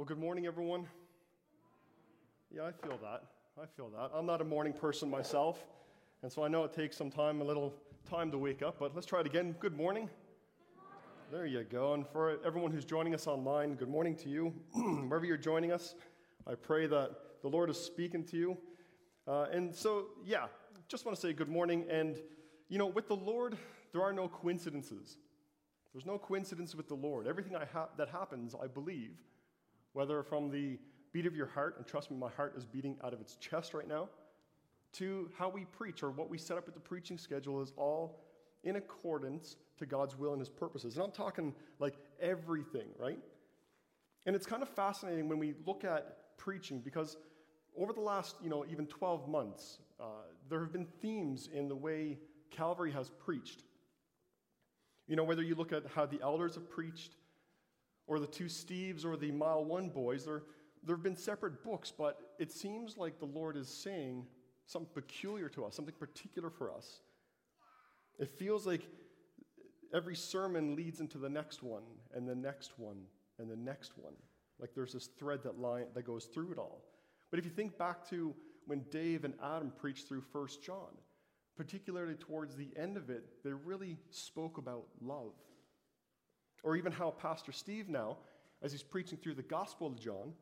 Well, good morning, everyone. Yeah, I feel that. I feel that. I'm not a morning person myself, and so I know it takes some time, a little time to wake up, but let's try it again. Good morning. There you go. And for everyone who's joining us online, good morning to you. Wherever you're joining us, I pray that the Lord is speaking to you. Uh, and so, yeah, just want to say good morning. And, you know, with the Lord, there are no coincidences. There's no coincidence with the Lord. Everything ha- that happens, I believe, whether from the beat of your heart, and trust me, my heart is beating out of its chest right now, to how we preach or what we set up at the preaching schedule is all in accordance to God's will and His purposes. And I'm talking like everything, right? And it's kind of fascinating when we look at preaching because over the last, you know, even 12 months, uh, there have been themes in the way Calvary has preached. You know, whether you look at how the elders have preached, or the two Steves, or the Mile One boys, there, there have been separate books, but it seems like the Lord is saying something peculiar to us, something particular for us. It feels like every sermon leads into the next one, and the next one, and the next one. Like there's this thread that, line, that goes through it all. But if you think back to when Dave and Adam preached through 1 John, particularly towards the end of it, they really spoke about love. Or even how Pastor Steve now, as he's preaching through the Gospel of John,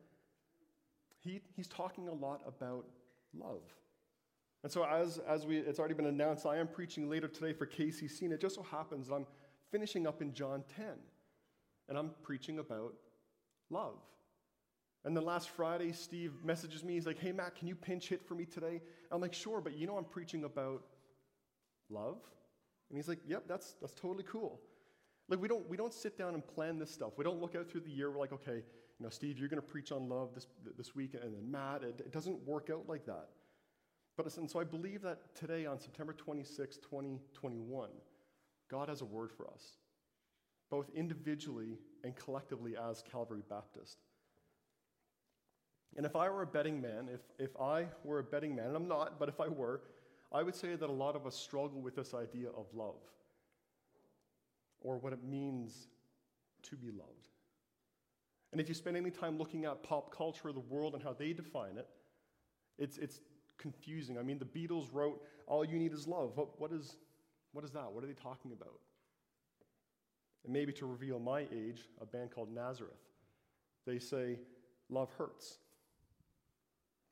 he, he's talking a lot about love. And so, as, as we, it's already been announced, I am preaching later today for KCC, and it just so happens that I'm finishing up in John 10, and I'm preaching about love. And then last Friday, Steve messages me. He's like, Hey, Matt, can you pinch hit for me today? And I'm like, Sure, but you know I'm preaching about love? And he's like, Yep, that's, that's totally cool. Like, we don't, we don't sit down and plan this stuff. We don't look out through the year. We're like, Okay, you know, Steve, you're going to preach on love this, this week, and then Matt, it, it doesn't work out like that. But and so I believe that today, on September 26, 2021, God has a word for us, both individually and collectively as Calvary Baptist. And if I were a betting man, if, if I were a betting man, and I'm not, but if I were, I would say that a lot of us struggle with this idea of love or what it means to be loved. And if you spend any time looking at pop culture, the world, and how they define it, it's, it's confusing. I mean, the Beatles wrote, All you need is love. What, what, is, what is that? What are they talking about? And maybe to reveal my age, a band called Nazareth, they say, Love hurts.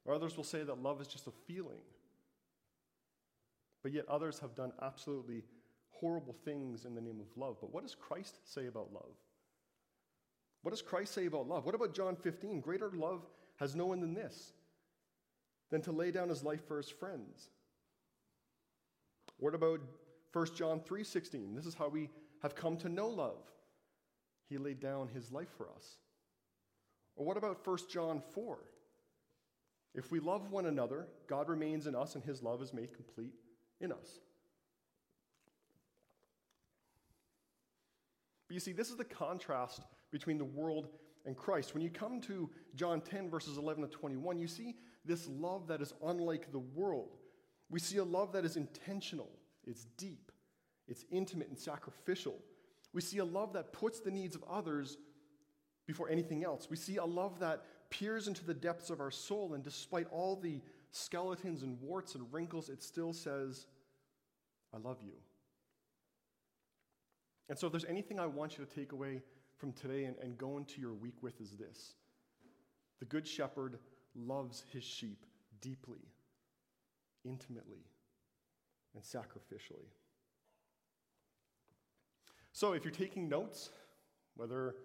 Or others will say that love is just a feeling. But yet others have done absolutely horrible things in the name of love. But what does Christ say about love? What does Christ say about love? What about John 15? Greater love has no one than this, than to lay down his life for his friends. What about 1 John 3:16? This is how we have come to know love. He laid down his life for us. Or what about 1 John 4? If we love one another, God remains in us and his love is made complete in us. But you see, this is the contrast between the world and Christ. When you come to John 10, verses 11 to 21, you see this love that is unlike the world. We see a love that is intentional, it's deep, it's intimate and sacrificial. We see a love that puts the needs of others before anything else. We see a love that peers into the depths of our soul, and despite all the skeletons and warts and wrinkles, it still says, I love you. And so, if there's anything I want you to take away from today and, and go into your week with, is this the Good Shepherd loves his sheep deeply, intimately, and sacrificially. So, if you're taking notes, whether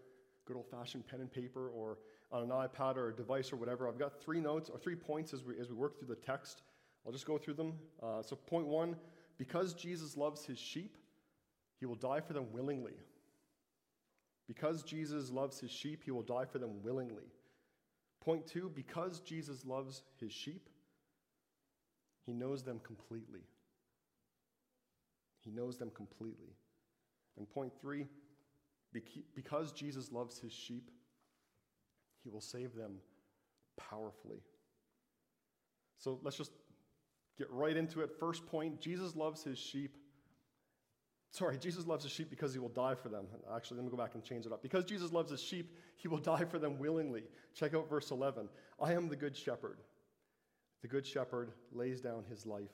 good old fashioned pen and paper or on an iPad or a device or whatever, I've got three notes or three points as we, as we work through the text. I'll just go through them. Uh, so, point one because Jesus loves his sheep, he will die for them willingly. Because Jesus loves his sheep, he will die for them willingly. Point two because Jesus loves his sheep, he knows them completely. He knows them completely. And point three because Jesus loves his sheep, he will save them powerfully. So let's just get right into it. First point Jesus loves his sheep. Sorry, Jesus loves his sheep because he will die for them. Actually, let me go back and change it up. Because Jesus loves his sheep, he will die for them willingly. Check out verse 11. I am the good shepherd. The good shepherd lays down his life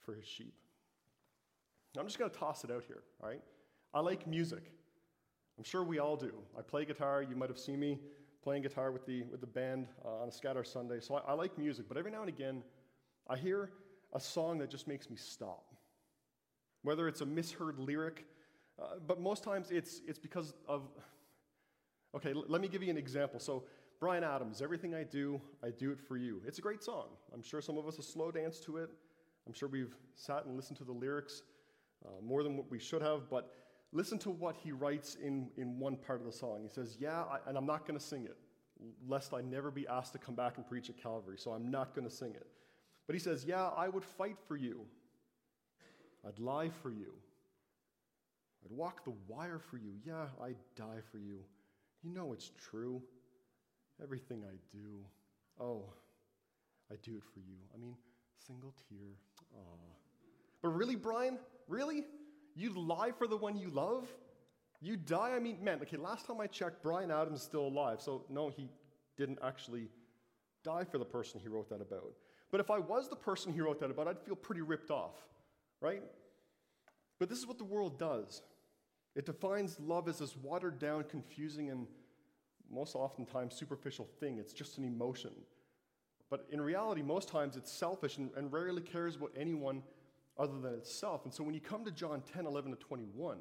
for his sheep. Now, I'm just going to toss it out here, all right? I like music. I'm sure we all do. I play guitar. You might have seen me playing guitar with the, with the band uh, on a scatter Sunday. So I, I like music, but every now and again, I hear a song that just makes me stop. Whether it's a misheard lyric, uh, but most times it's, it's because of. Okay, l- let me give you an example. So, Bryan Adams, Everything I Do, I Do It For You. It's a great song. I'm sure some of us have slow danced to it. I'm sure we've sat and listened to the lyrics uh, more than what we should have, but listen to what he writes in, in one part of the song. He says, Yeah, I, and I'm not going to sing it, lest I never be asked to come back and preach at Calvary, so I'm not going to sing it. But he says, Yeah, I would fight for you. I'd lie for you. I'd walk the wire for you. Yeah, I'd die for you. You know it's true. Everything I do. Oh, I do it for you. I mean, single tear. Aw. But really, Bryan? Really? You'd lie for the one you love? You die? I mean, man, okay, last time I checked, Bryan Adams is still alive. So, no, he didn't actually die for the person he wrote that about. But if I was the person he wrote that about, I'd feel pretty ripped off, right? But this is what the world does it defines love as this watered down, confusing, and most oftentimes superficial thing. It's just an emotion. But in reality, most times it's selfish and, and rarely cares about anyone other than itself. And so when you come to John 10, 11 to 21,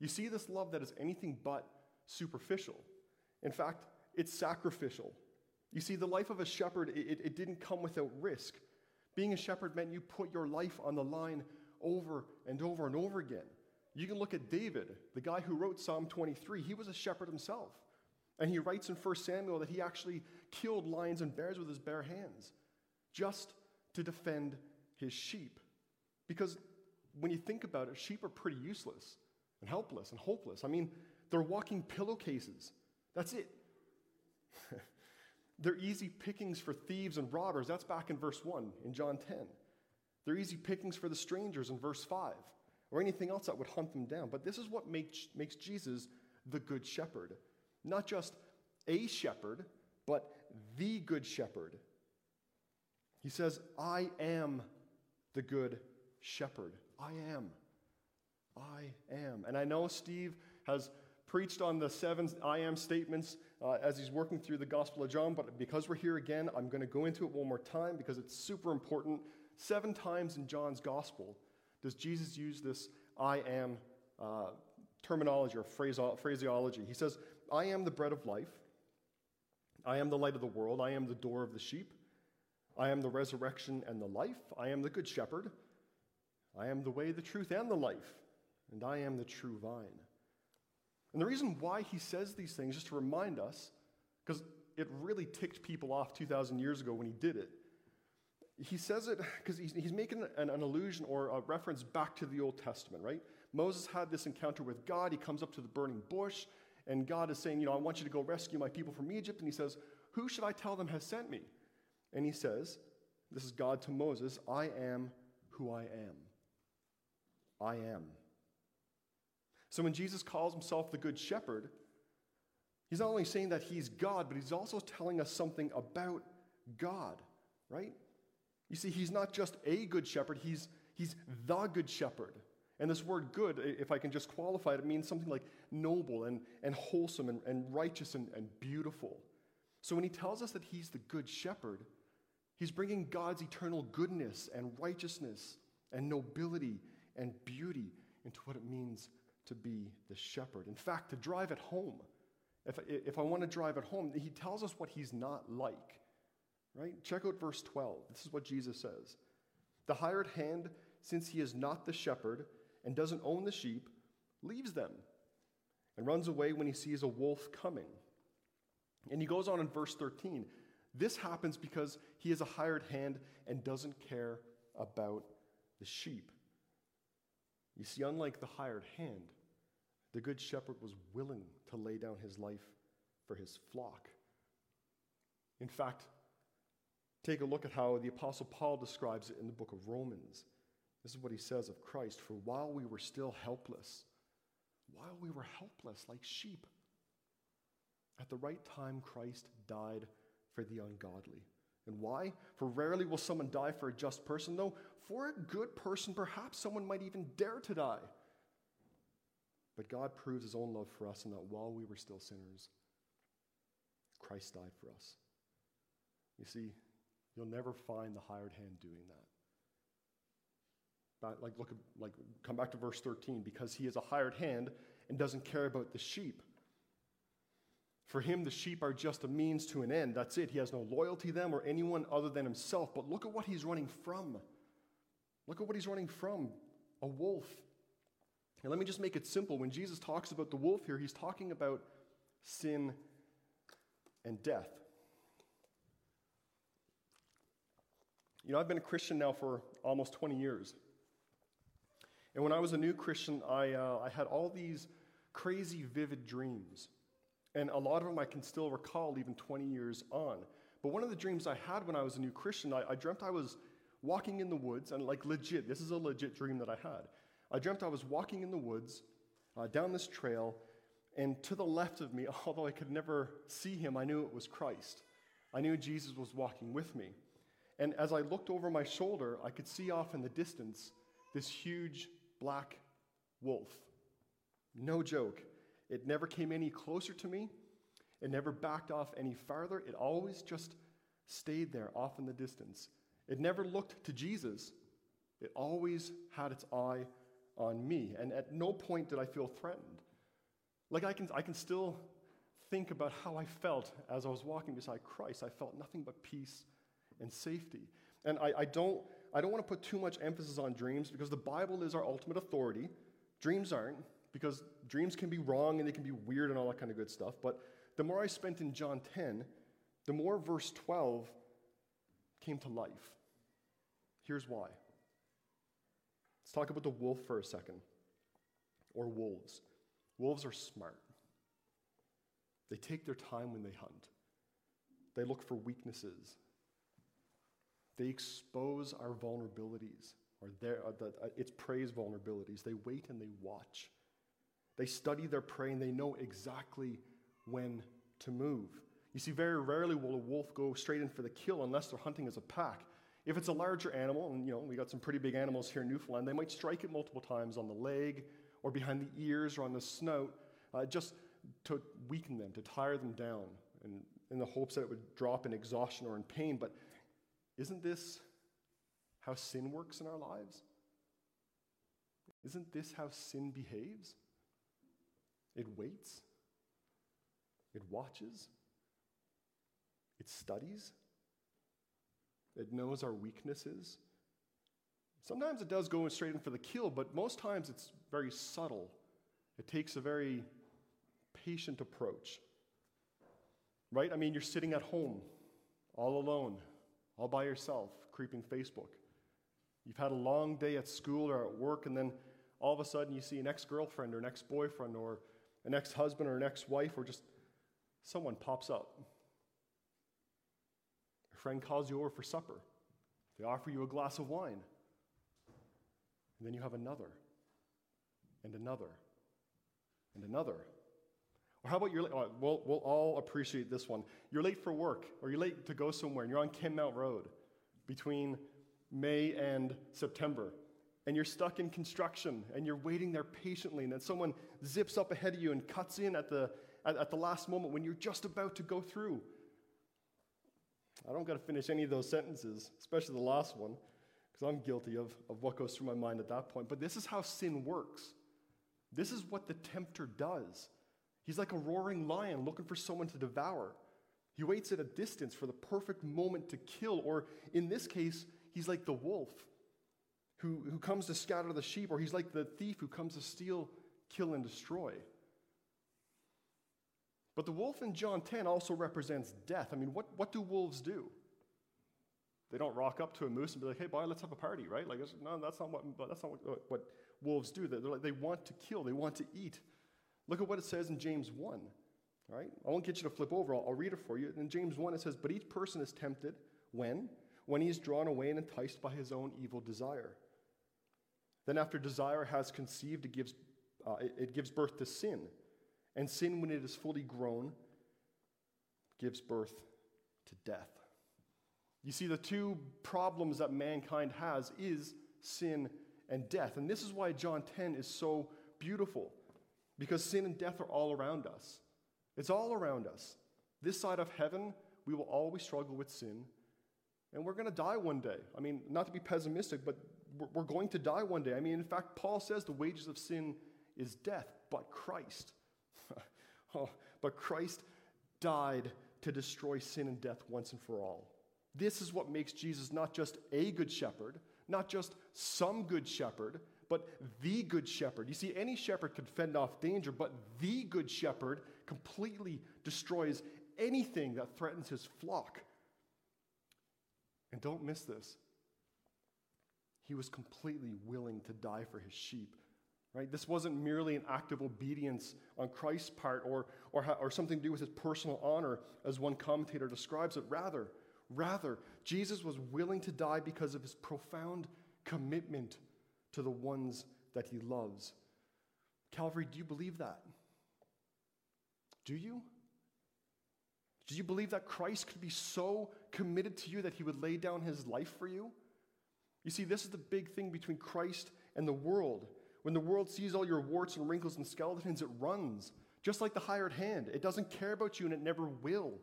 you see this love that is anything but superficial. In fact, it's sacrificial. You see, the life of a shepherd, it, it didn't come without risk. Being a shepherd meant you put your life on the line over and over and over again. You can look at David, the guy who wrote Psalm 23. He was a shepherd himself. And he writes in 1 Samuel that he actually killed lions and bears with his bare hands just to defend his sheep. Because when you think about it, sheep are pretty useless and helpless and hopeless. I mean, they're walking pillowcases. That's it. they're easy pickings for thieves and robbers. That's back in verse 1 in John 10. They're easy pickings for the strangers in verse 5 or anything else that would hunt them down. But this is what makes, makes Jesus the good shepherd. Not just a shepherd, but the good shepherd. He says, I am the good shepherd. I am. I am. And I know Steve has preached on the seven I am statements uh, as he's working through the Gospel of John, but because we're here again, I'm going to go into it one more time because it's super important. Seven times in John's Gospel, does Jesus use this I am uh, terminology or phraseology. He says, I am the bread of life. I am the light of the world. I am the door of the sheep. I am the resurrection and the life. I am the good shepherd. I am the way, the truth, and the life. And I am the true vine. And the reason why he says these things, just to remind us, because it really ticked people off 2,000 years ago when he did it, he says it because he's, he's making an, an, allusion or a reference back to the Old Testament, right? Moses had this encounter with God. He comes up to the burning bush, and God is saying, You know, I want you to go rescue my people from Egypt. And he says, Who should I tell them has sent me? And he says, This is God to Moses, I am who I am. I am. So when Jesus calls himself the Good Shepherd, he's not only saying that he's God, but he's also telling us something about God, right? You see, he's not just a good shepherd, he's, he's the good shepherd. And this word good, if I can just qualify it, it means something like noble and, and wholesome and, and righteous and, and beautiful. So when he tells us that he's the good shepherd, he's bringing God's eternal goodness and righteousness and nobility and beauty into what it means to be the shepherd. In fact, to drive it home, if, if I want to drive it home, he tells us what he's not like. Right? Check out verse 12. This is what Jesus says The hired hand, since he is not the shepherd and doesn't own the sheep, leaves them and runs away when he sees a wolf coming. And he goes on in verse 13. This happens because he is a hired hand and doesn't care about the sheep. You see, unlike the hired hand, the good shepherd was willing to lay down his life for his flock. In fact, Take a look at how the Apostle Paul describes it in the book of Romans. This is what he says of Christ For while we were still helpless, while we were helpless like sheep, at the right time, Christ died for the ungodly. And why? For rarely will someone die for a just person, though for a good person, perhaps someone might even dare to die. But God proves his own love for us in that while we were still sinners, Christ died for us. You see, you'll never find the hired hand doing that. But like, look, like, come back to verse 13. Because he is a hired hand and doesn't care about the sheep. For him, the sheep are just a means to an end. That's it. He has no loyalty to them or anyone other than himself. But look at what he's running from. Look at what he's running from a wolf. And let me just make it simple. When Jesus talks about the wolf here, he's talking about sin and death. You know, I've been a Christian now for almost 20 years. And when I was a new Christian, I, uh, I had all these crazy, vivid dreams. And a lot of them I can still recall even 20 years on. But one of the dreams I had when I was a new Christian, I, I dreamt I was walking in the woods, and like legit, this is a legit dream that I had. I dreamt I was walking in the woods uh, down this trail, and to the left of me, although I could never see him, I knew it was Christ. I knew Jesus was walking with me. And as I looked over my shoulder, I could see off in the distance this huge black wolf. No joke. It never came any closer to me. It never backed off any farther. It always just stayed there off in the distance. It never looked to Jesus. It always had its eye on me. And at no point did I feel threatened. Like I can, I can still think about how I felt as I was walking beside Christ. I felt nothing but peace and safety. And I, I don't, I don't want to put too much emphasis on dreams because the Bible is our ultimate authority. Dreams aren't, because dreams can be wrong and they can be weird and all that kind of good stuff. But the more I spent in John 10, the more verse 12 came to life. Here's why. Let's talk about the wolf for a second, or wolves. Wolves are smart. They take their time when they hunt. They look for weaknesses. They expose our vulnerabilities, or their, uh, the, uh, its prey's vulnerabilities. They wait and they watch. They study their prey and they know exactly when to move. You see, very rarely will a wolf go straight in for the kill unless they're hunting as a pack. If it's a larger animal, and you know, we got some pretty big animals here in Newfoundland, they might strike it multiple times on the leg or behind the ears or on the snout, uh, just to weaken them, to tire them down, and in the hopes that it would drop in exhaustion or in pain. But isn't this how sin works in our lives? Isn't this how sin behaves? It waits, it watches, it studies, it knows our weaknesses. Sometimes it does go straight in for the kill, but most times it's very subtle. It takes a very patient approach. Right? I mean, you're sitting at home, all alone, all by yourself, creeping Facebook. You've had a long day at school or at work, and then all of a sudden you see an ex girlfriend or an ex boyfriend or an ex husband or an ex wife, or just someone pops up. Friend calls you over for supper. They offer you a glass of wine. And then you have another, and another, and another. Or how about you're late? We'll, we'll all appreciate this one. You're late for work, or you're late to go somewhere, and you're on Kenmount Road between May and September. And you're stuck in construction, and you're waiting there patiently, and then someone zips up ahead of you and cuts in at the, at, at the last moment when you're just about to go through. I don't got to finish any of those sentences, especially the last one, because I'm guilty of, of what goes through my mind at that point. But this is how sin works. This is what the tempter does. He's like a roaring lion looking for someone to devour. He waits at a distance for the perfect moment to kill, or in this case, he's like the wolf who, who comes to scatter the sheep, or he's like the thief who comes to steal, kill, and destroy. But the wolf in John 10 also represents death. I mean, what, what do wolves do? They don't rock up to a moose and be like, hey, boy, let's have a party, right? Like, no, that's not what, that's not what, what wolves do. They're like, they want to kill, they want to eat. Look at what it says in James 1. All right? I won't get you to flip over, I'll, I'll read it for you. In James 1, it says, But each person is tempted when? When he is drawn away and enticed by his own evil desire. Then, after desire has conceived, it gives, uh, it, it gives birth to sin. And sin, when it is fully grown, gives birth to death. You see, the two problems that mankind has is sin and death. And this is why John 10 is so beautiful, because sin and death are all around us. It's all around us. This side of heaven, we will always struggle with sin, and we're going to die one day. I mean, not to be pessimistic, but we're going to die one day. I mean, in fact, Paul says the wages of sin is death, but Christ. Oh, but Christ died to destroy sin and death once and for all. This is what makes Jesus not just a good shepherd, not just some good shepherd, but the good shepherd. You see, any shepherd could fend off danger, but the good shepherd completely destroys anything that threatens his flock. And don't miss this. He was completely willing to die for his sheep. Right? This wasn't merely an act of obedience on Christ's part or, or, or something to do with his personal honor, as one commentator describes it. Rather, rather, Jesus was willing to die because of his profound commitment to the ones that he loves. Calvary, do you believe that? Do you? Do you believe that Christ could be so committed to you that he would lay down his life for you? You see, this is the big thing between Christ and the world. When the world sees all your warts and wrinkles and skeletons, it runs, just like the hired hand. It doesn't care about you and it never will.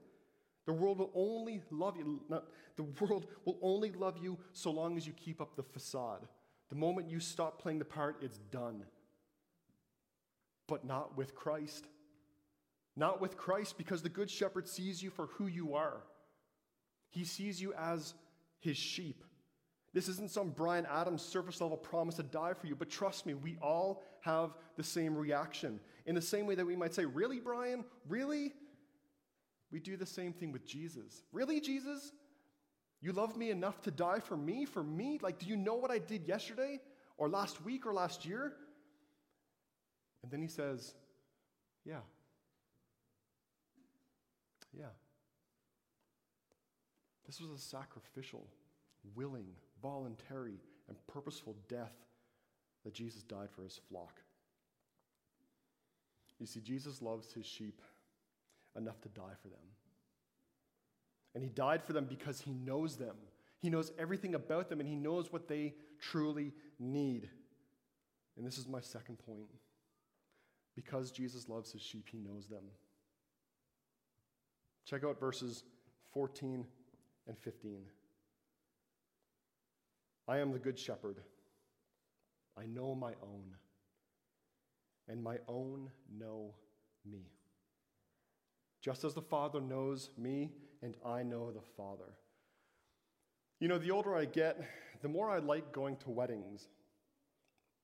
The world will only love you, not, the world will only love you so long as you keep up the facade. The moment you stop playing the part, it's done. But not with Christ. Not with Christ, because the Good Shepherd sees you for who you are. He sees you as his sheep. This isn't some Bryan Adams surface level promise to die for you, but trust me, we all have the same reaction. In the same way that we might say, Really, Bryan? Really? We do the same thing with Jesus. Really, Jesus? You love me enough to die for me? For me? Like, do you know what I did yesterday or last week or last year? And then he says, Yeah. Yeah. This was a sacrificial, willing, voluntary, and purposeful death that Jesus died for his flock. You see, Jesus loves his sheep enough to die for them. And he died for them because he knows them. He knows everything about them and he knows what they truly need. And this is my second point. Because Jesus loves his sheep, he knows them. Check out verses 14 and 15. I am the good shepherd. I know my own, and my own know me. Just as the Father knows me, and I know the Father. You know, the older I get, the more I like going to weddings.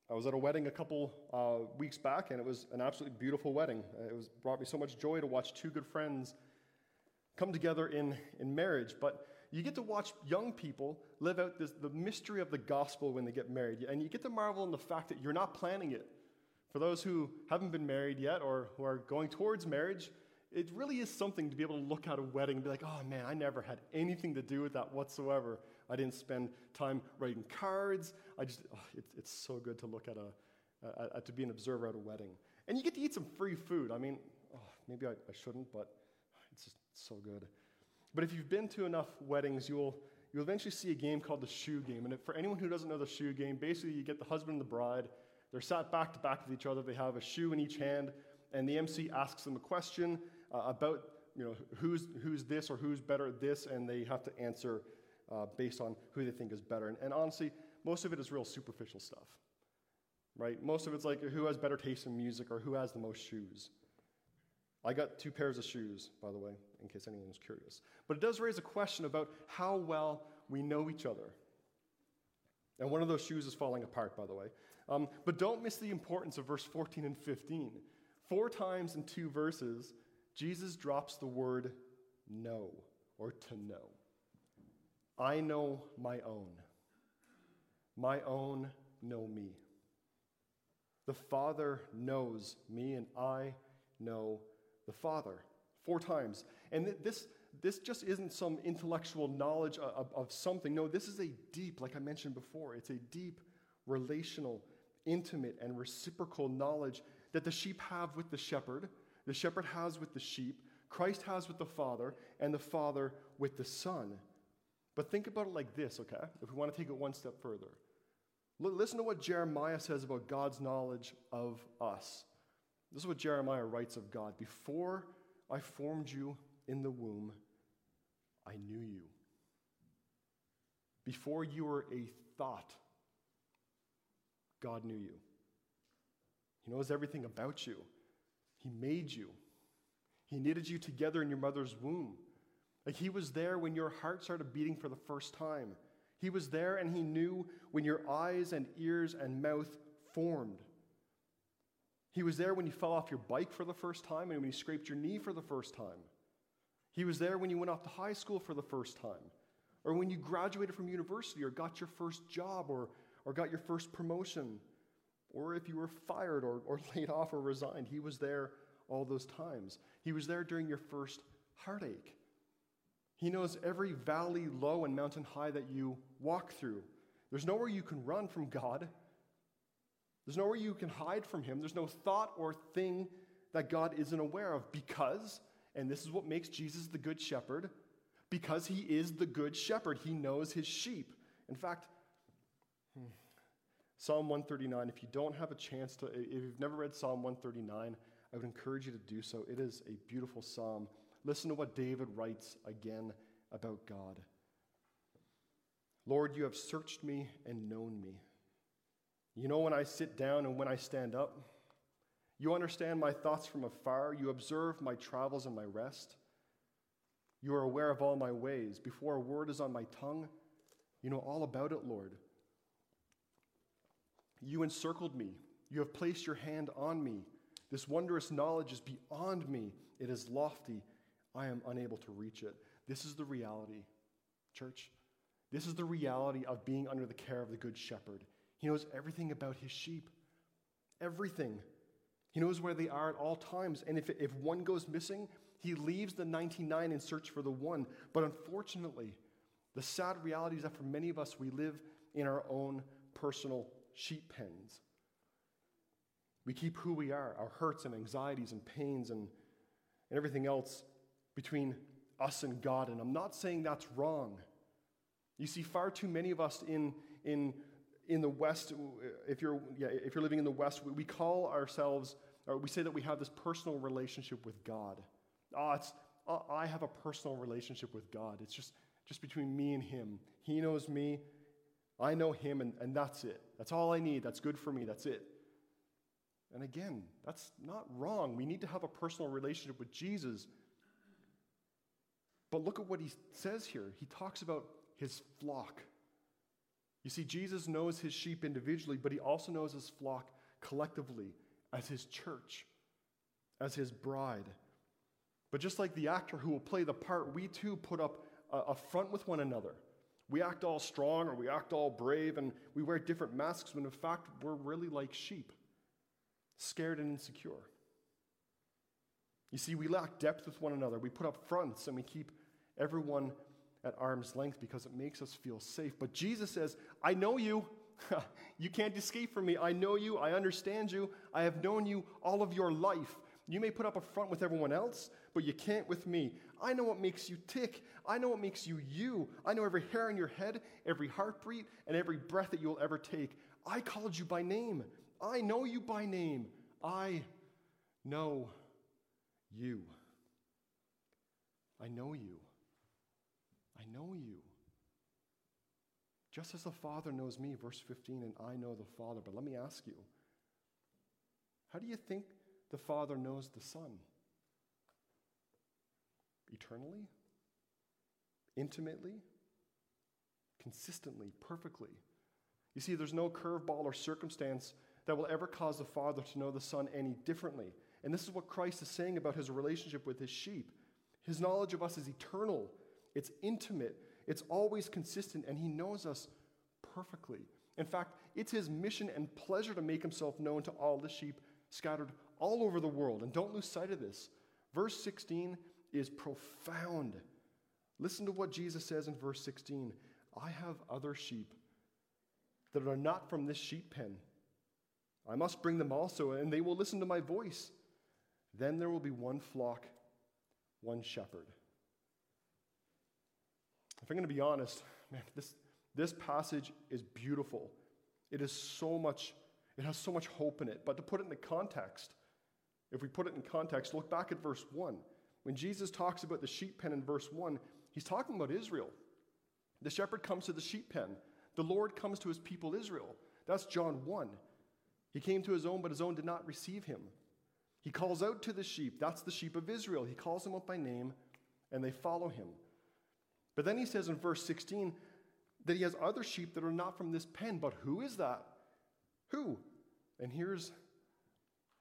I was at a wedding a couple uh, weeks back, and it was an absolutely beautiful wedding. It was brought me so much joy to watch two good friends come together in, in marriage. But you get to watch young people live out this, the mystery of the gospel when they get married. And you get to marvel in the fact that you're not planning it. For those who haven't been married yet or who are going towards marriage, it really is something to be able to look at a wedding and be like, oh man, I never had anything to do with that whatsoever. I didn't spend time writing cards. I just, oh, it, it's so good to look at a, to be an observer at a wedding. And you get to eat some free food. I mean, oh, maybe I, I shouldn't, but it's just so good. But if you've been to enough weddings, you'll, you'll eventually see a game called the shoe game. And for anyone who doesn't know the shoe game, basically you get the husband and the bride. They're sat back to back with each other. They have a shoe in each hand, and the MC asks them a question uh, about you know who's who's this or who's better at this, and they have to answer uh, based on who they think is better. And, and honestly, most of it is real superficial stuff, right? Most of it's like who has better taste in music or who has the most shoes. I got two pairs of shoes, by the way, in case anyone was curious. But it does raise a question about how well we know each other. And one of those shoes is falling apart, by the way. Um, but don't miss the importance of verse 14 and 15. Four times in two verses, Jesus drops the word know or to know. I know my own. My own know me. The Father knows me, and I know the Father. Four times. And th- this, this just isn't some intellectual knowledge of, of something. No, this is a deep, like I mentioned before, it's a deep relational intimate and reciprocal knowledge that the sheep have with the shepherd, the shepherd has with the sheep, Christ has with the Father, and the Father with the Son. But think about it like this, okay? If we want to take it one step further. Listen to what Jeremiah says about God's knowledge of us. This is what Jeremiah writes of God. Before I formed you in the womb, I knew you. Before you were a thought, God knew you. He knows everything about you. He made you. He knitted you together in your mother's womb. Like he was there when your heart started beating for the first time. He was there and he knew when your eyes and ears and mouth formed. He was there when you fell off your bike for the first time and when you scraped your knee for the first time. He was there when you went off to high school for the first time, or when you graduated from university, or got your first job, or, or got your first promotion, or if you were fired, or, or laid off, or resigned. He was there all those times. He was there during your first heartache. He knows every valley low and mountain high that you walk through. There's nowhere you can run from God. There's nowhere you can hide from Him. There's no thought or thing that God isn't aware of because, and this is what makes Jesus the Good Shepherd, because He is the Good Shepherd. He knows His sheep. In fact, hmm, Psalm 139, if you don't have a chance to, if you've never read Psalm 139, I would encourage you to do so. It is a beautiful psalm. Listen to what David writes again about God. Lord, you have searched me and known me. You know when I sit down and when I stand up. You understand my thoughts from afar. You observe my travels and my rest. You are aware of all my ways. Before a word is on my tongue, you know all about it, Lord. You encircled me. You have placed your hand on me. This wondrous knowledge is beyond me. It is lofty. I am unable to reach it. This is the reality, church. This is the reality of being under the care of the Good Shepherd. He knows everything about his sheep, everything. He knows where they are at all times. And if, if one goes missing, he leaves the 99 in search for the one. But unfortunately, the sad reality is that for many of us, we live in our own personal sheep pens. We keep who we are, our hurts and anxieties and pains and, and everything else between us and God. And I'm not saying that's wrong. You see, far too many of us in, in, in the West, if you're, yeah, if you're living in the West, we call ourselves, or we say that we have this personal relationship with God. Oh, it's, oh, I have a personal relationship with God. It's just, just between me and Him. He knows me, I know Him, and, and that's it. That's all I need. That's good for me. That's it. And again, that's not wrong. We need to have a personal relationship with Jesus. But look at what he says here. He talks about his flock. You see, Jesus knows his sheep individually, but he also knows his flock collectively as his church, as his bride. But just like the actor who will play the part, we too put up a, front with one another. We act all strong or we act all brave and we wear different masks when in fact we're really like sheep scared and insecure. You see, we lack depth with one another. We put up fronts and we keep everyone at arm's length because it makes us feel safe. But Jesus says, I know you. you can't escape from me. I know you. I understand you. I have known you all of your life. You may put up a front with everyone else, but you can't with me. I know what makes you tick. I know what makes you you. I know every hair on your head, every heartbeat, and every breath that you'll ever take. I called you by name. I know you by name. I know you. I know you. Know you. Just as the Father knows me, verse 15, and I know the Father. But let me ask you how do you think the Father knows the Son? Eternally? Intimately? Consistently? Perfectly? You see, there's no curveball or circumstance that will ever cause the Father to know the Son any differently. And this is what Christ is saying about his relationship with his sheep. His knowledge of us is eternal, it's intimate, it's always consistent, and he knows us perfectly. In fact, it's his mission and pleasure to make himself known to all the sheep scattered all over the world. And don't lose sight of this. Verse 16 is profound. Listen to what Jesus says in verse 16 I have other sheep that are not from this sheep pen. I must bring them also, and they will listen to my voice. Then there will be one flock, one shepherd. If I'm going to be honest, man, this, this passage is beautiful. It is so much, it has so much hope in it. But to put it in the context, if we put it in context, look back at verse 1. When Jesus talks about the sheep pen in verse 1, he's talking about Israel. The shepherd comes to the sheep pen. The Lord comes to his people Israel. That's John 1. He came to his own, but his own did not receive him. He calls out to the sheep. That's the sheep of Israel. He calls them up by name, and they follow him. But then he says in verse 16 that he has other sheep that are not from this pen. But who is that? Who? And here's,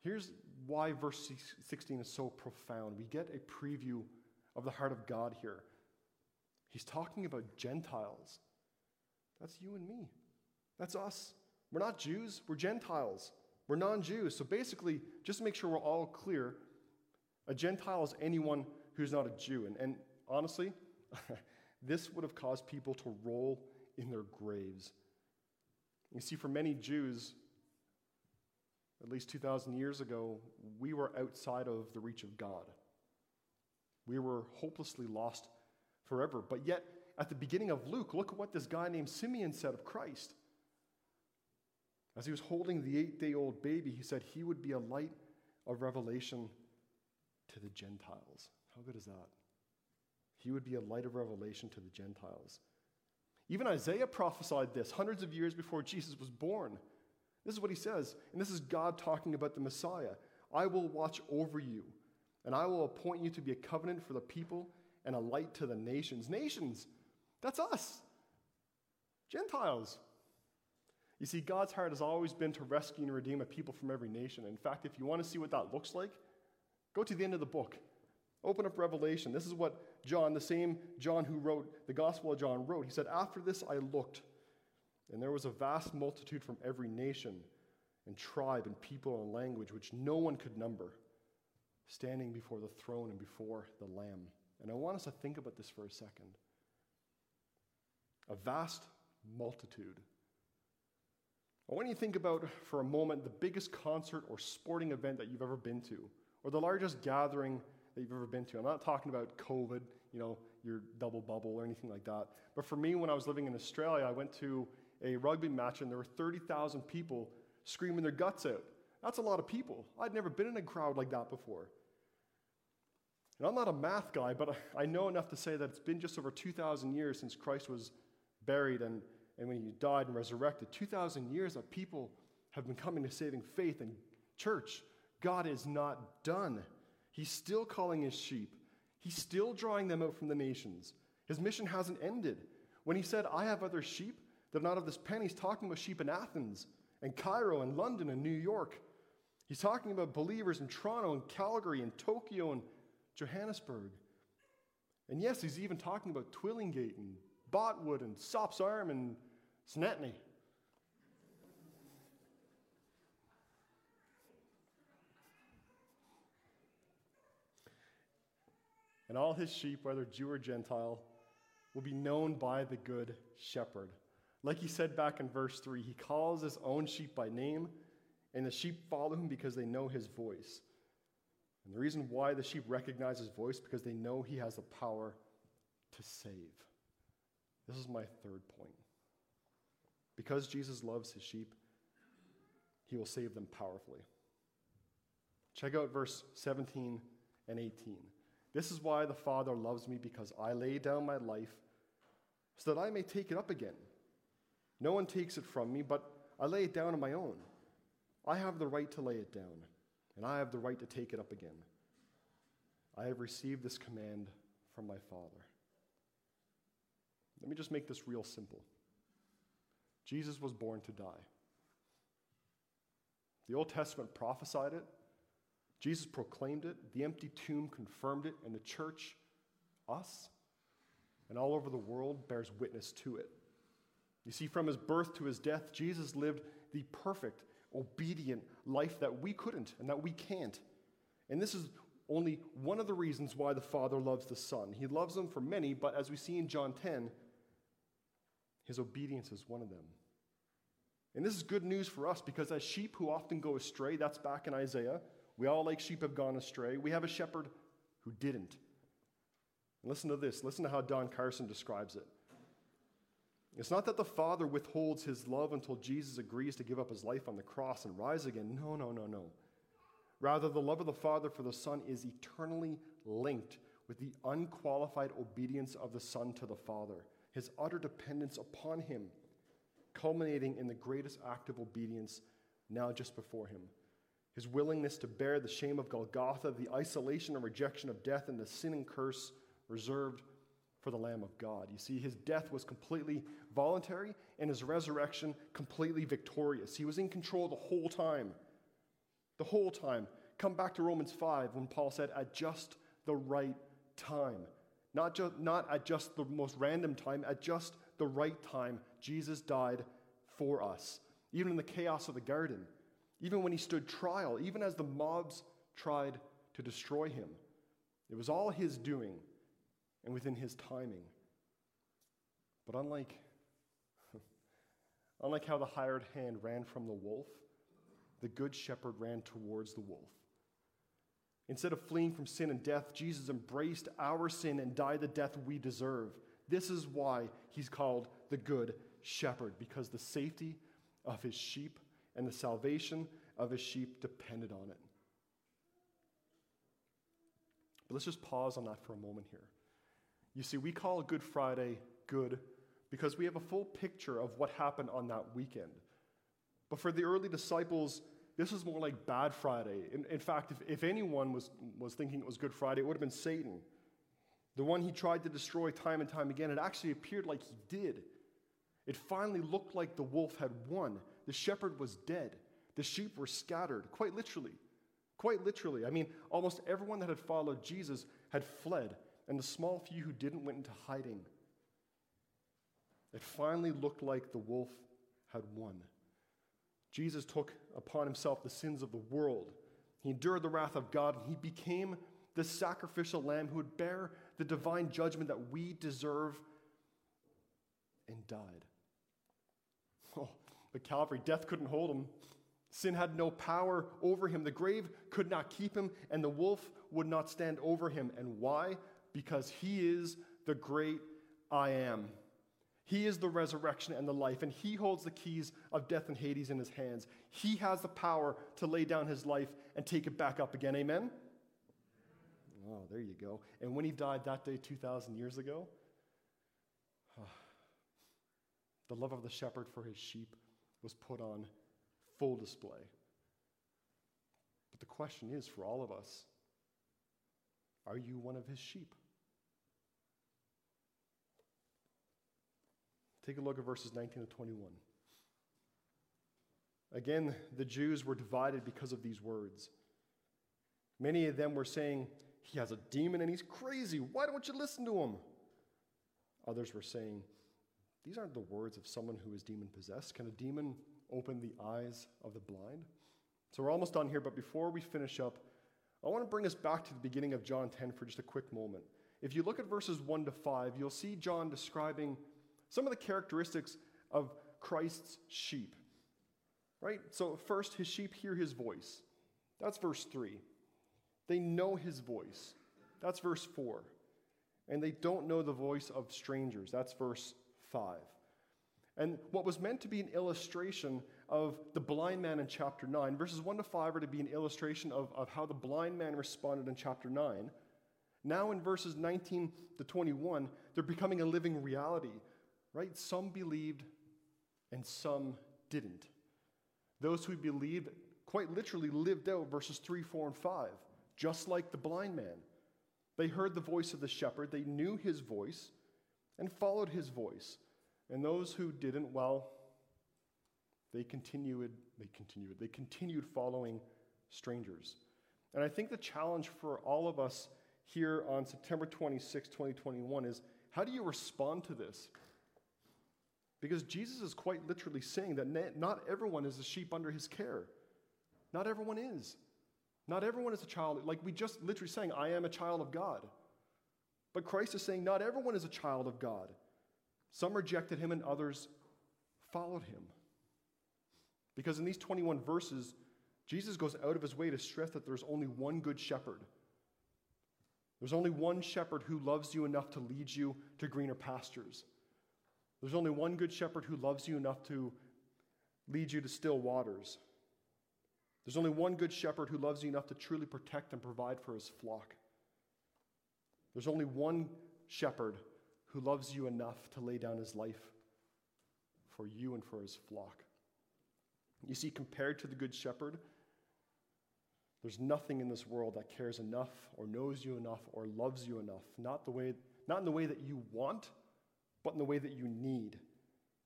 here's why verse 16 is so profound. We get a preview of the heart of God here. He's talking about Gentiles. That's you and me. That's us. We're not Jews, we're Gentiles. We're non Jews. So basically, just to make sure we're all clear, a Gentile is anyone who's not a Jew. And, and honestly, this would have caused people to roll in their graves. You see, for many Jews, at least 2,000 years ago, we were outside of the reach of God. We were hopelessly lost forever. But yet, at the beginning of Luke, look at what this guy named Simeon said of Christ. As he was holding the eight day old baby, he said he would be a light of revelation to the Gentiles. How good is that? He would be a light of revelation to the Gentiles. Even Isaiah prophesied this hundreds of years before Jesus was born. This is what he says, and this is God talking about the Messiah. I will watch over you, and I will appoint you to be a covenant for the people and a light to the nations. Nations, that's us. Gentiles. You see, God's heart has always been to rescue and redeem a people from every nation. In fact, if you want to see what that looks like, go to the end of the book. Open up Revelation. This is what John, the same John who wrote the Gospel of John, wrote. He said, After this I looked, and there was a vast multitude from every nation and tribe and people and language, which no one could number, standing before the throne and before the Lamb. And I want us to think about this for a second. A vast multitude. I want you to think about for a moment the biggest concert or sporting event that you've ever been to, or the largest gathering that you've ever been to. I'm not talking about COVID, you know, your double bubble or anything like that. But for me, when I was living in Australia, I went to a rugby match and there were 30,000 people screaming their guts out. That's a lot of people. I'd never been in a crowd like that before. And I'm not a math guy, but I know enough to say that it's been just over 2,000 years since Christ was buried and, and when he died and resurrected. 2,000 years that people have been coming to saving faith and church. God is not done. He's still calling his sheep, he's still drawing them out from the nations. His mission hasn't ended. When he said, I have other sheep that are not of this pen, he's talking about sheep in Athens and Cairo and London and New York. He's talking about believers in Toronto and Calgary and Tokyo and Johannesburg. And yes, he's even talking about Twillingate and Botwood and Sops Arm and Snetney. And all his sheep, whether Jew or Gentile, will be known by the good shepherd. Like he said back in verse 3, he calls his own sheep by name, and the sheep follow him because they know his voice. And the reason why the sheep recognize his voice because they know he has the power to save. This is my third point. Because Jesus loves his sheep, he will save them powerfully. Check out verse 17 and 18. This is why the Father loves me, because I lay down my life so that I may take it up again. No one takes it from me, but I lay it down on my own. I have the right to lay it down and I have the right to take it up again. I have received this command from my Father. Let me just make this real simple. Jesus was born to die. The Old Testament prophesied it, Jesus proclaimed it, the empty tomb confirmed it, and the church, us, and all over the world bears witness to it. You see, from his birth to his death, Jesus lived the perfect obedient life that we couldn't and that we can't. And this is only one of the reasons why the Father loves the Son. He loves them for many, but as we see in John 10, his obedience is one of them. And this is good news for us because as sheep who often go astray, that's back in Isaiah, we all, like sheep, have gone astray. We have a shepherd who didn't. And listen to this. Listen to how Don Carson describes it. It's not that the Father withholds his love until Jesus agrees to give up his life on the cross and rise again. No, no, no, no. Rather, the love of the Father for the Son is eternally linked with the unqualified obedience of the Son to the Father, his utter dependence upon him, culminating in the greatest act of obedience now just before him. His willingness to bear the shame of Golgotha, the isolation and rejection of death, and the sin and curse reserved for the Lamb of God. You see, his death was completely voluntary and his resurrection completely victorious. He was in control the whole time. The whole time. Come back to Romans 5 when Paul said, at just the right time. Not, just, not at just the most random time, at just the right time, Jesus died for us. Even in the chaos of the garden, even when he stood trial, even as the mobs tried to destroy him. It was all his doing and within his timing. But unlike, unlike how the hired hand ran from the wolf, the good shepherd ran towards the wolf. Instead of fleeing from sin and death, Jesus embraced our sin and died the death we deserve. This is why he's called the Good Shepherd, because the safety of his sheep and the salvation of his sheep depended on it. But let's just pause on that for a moment here. You see, we call Good Friday good because we have a full picture of what happened on that weekend. But for the early disciples, this was more like Bad Friday. In, in fact, if, if anyone was, was thinking it was Good Friday, it would have been Satan. The one he tried to destroy time and time again. It actually appeared like he did. It finally looked like the wolf had won. The shepherd was dead. The sheep were scattered, quite literally. Quite literally. I mean, almost everyone that had followed Jesus had fled and the small few who didn't went into hiding. It finally looked like the wolf had won. Jesus took upon himself the sins of the world. He endured the wrath of God, and he became the sacrificial lamb who would bear the divine judgment that we deserve and died. Oh, but Calvary, death couldn't hold him. Sin had no power over him. The grave could not keep him, and the wolf would not stand over him. And why? because he is the great I am. He is the resurrection and the life, and he holds the keys of death and Hades in his hands. He has the power to lay down his life and take it back up again. Amen? Oh, there you go. And when he died that day 2,000 years ago, the love of the shepherd for his sheep was put on full display. But the question is for all of us are you one of his sheep? Take a look at verses 19 to 21. Again, the Jews were divided because of these words. Many of them were saying, He has a demon and he's crazy. Why don't you listen to him? Others were saying, These aren't the words of someone who is demon possessed. Can a demon open the eyes of the blind? So we're almost done here, but before we finish up, I want to bring us back to the beginning of John 10 for just a quick moment. If you look at verses 1 to 5, you'll see John describing some of the characteristics of Christ's sheep. Right? So, first, his sheep hear his voice. That's verse 3. They know his voice. That's verse 4. And they don't know the voice of strangers. That's verse 5. And what was meant to be an illustration of the blind man in chapter 9, verses 1 to 5 are to be an illustration of, of how the blind man responded in chapter 9. Now, in verses 19 to 21, they're becoming a living reality right? Some believed and some didn't. Those who believed quite literally lived out verses 3, 4, and 5, just like the blind man. They heard the voice of the shepherd, they knew his voice, and followed his voice. And those who didn't, well, they continued, they continued, they continued following strangers. And I think the challenge for all of us here on September 26, 2021 is how do you respond to this? Because Jesus is quite literally saying that not everyone is a sheep under his care. Not everyone is. Not everyone is a child. Like we just literally saying, I am a child of God. But Christ is saying, not everyone is a child of God. Some rejected him and others followed him. Because in these 21 verses, Jesus goes out of his way to stress that there's only one good shepherd. There's only one shepherd who loves you enough to lead you to greener pastures. There's only one good shepherd who loves you enough to lead you to still waters. There's only one good shepherd who loves you enough to truly protect and provide for his flock. There's only one shepherd who loves you enough to lay down his life for you and for his flock. You see, compared to the good shepherd, there's nothing in this world that cares enough or knows you enough or loves you enough, not, the way, not in the way that you want, but in the way that you need.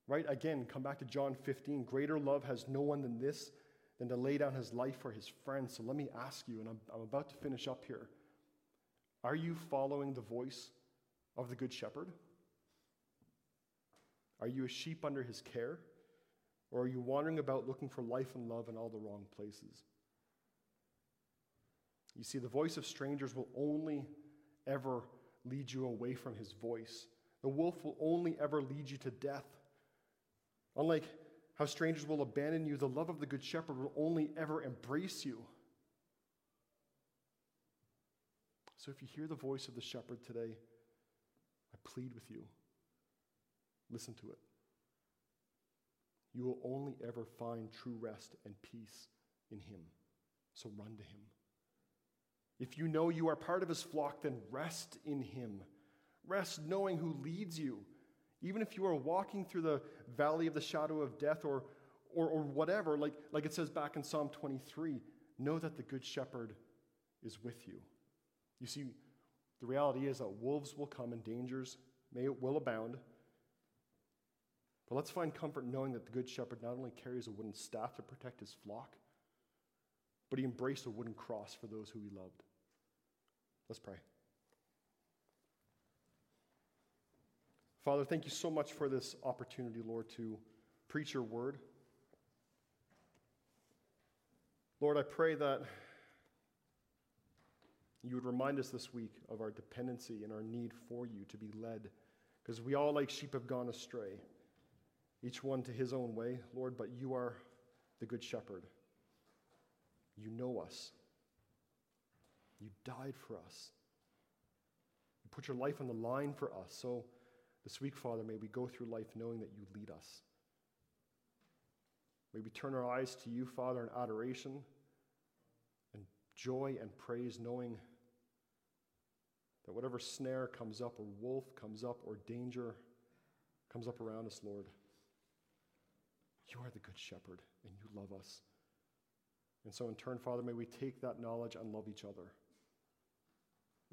Right? Again, come back to John 15. Greater love has no one than this, than to lay down his life for his friends. So let me ask you, and I'm, I'm about to finish up here. Are you following the voice of the Good Shepherd? Are you a sheep under his care? Or are you wandering about looking for life and love in all the wrong places? You see, the voice of strangers will only ever lead you away from his voice. The wolf will only ever lead you to death. Unlike how strangers will abandon you, the love of the Good Shepherd will only ever embrace you. So if you hear the voice of the shepherd today, I plead with you listen to it. You will only ever find true rest and peace in him. So run to him. If you know you are part of his flock, then rest in him. Rest knowing who leads you. Even if you are walking through the valley of the shadow of death or, or, or whatever, like, like it says back in Psalm 23, know that the good shepherd is with you. You see, the reality is that wolves will come and dangers may will abound. But let's find comfort knowing that the good shepherd not only carries a wooden staff to protect his flock, but he embraced a wooden cross for those who he loved. Let's pray. Father, thank you so much for this opportunity, Lord, to preach your word. Lord, I pray that you would remind us this week of our dependency and our need for you to be led, because we all, like sheep, have gone astray, each one to his own way, Lord, but you are the good shepherd. You know us. You died for us. You put your life on the line for us. So this week, Father, may we go through life knowing that you lead us. May we turn our eyes to you, Father, in adoration and joy and praise, knowing that whatever snare comes up, or wolf comes up, or danger comes up around us, Lord, you are the good shepherd and you love us. And so, in turn, Father, may we take that knowledge and love each other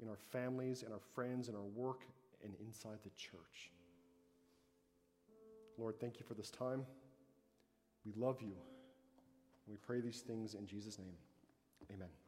in our families, in our friends, in our work, and inside the church. Lord, thank you for this time. We love you. We pray these things in Jesus' name. Amen.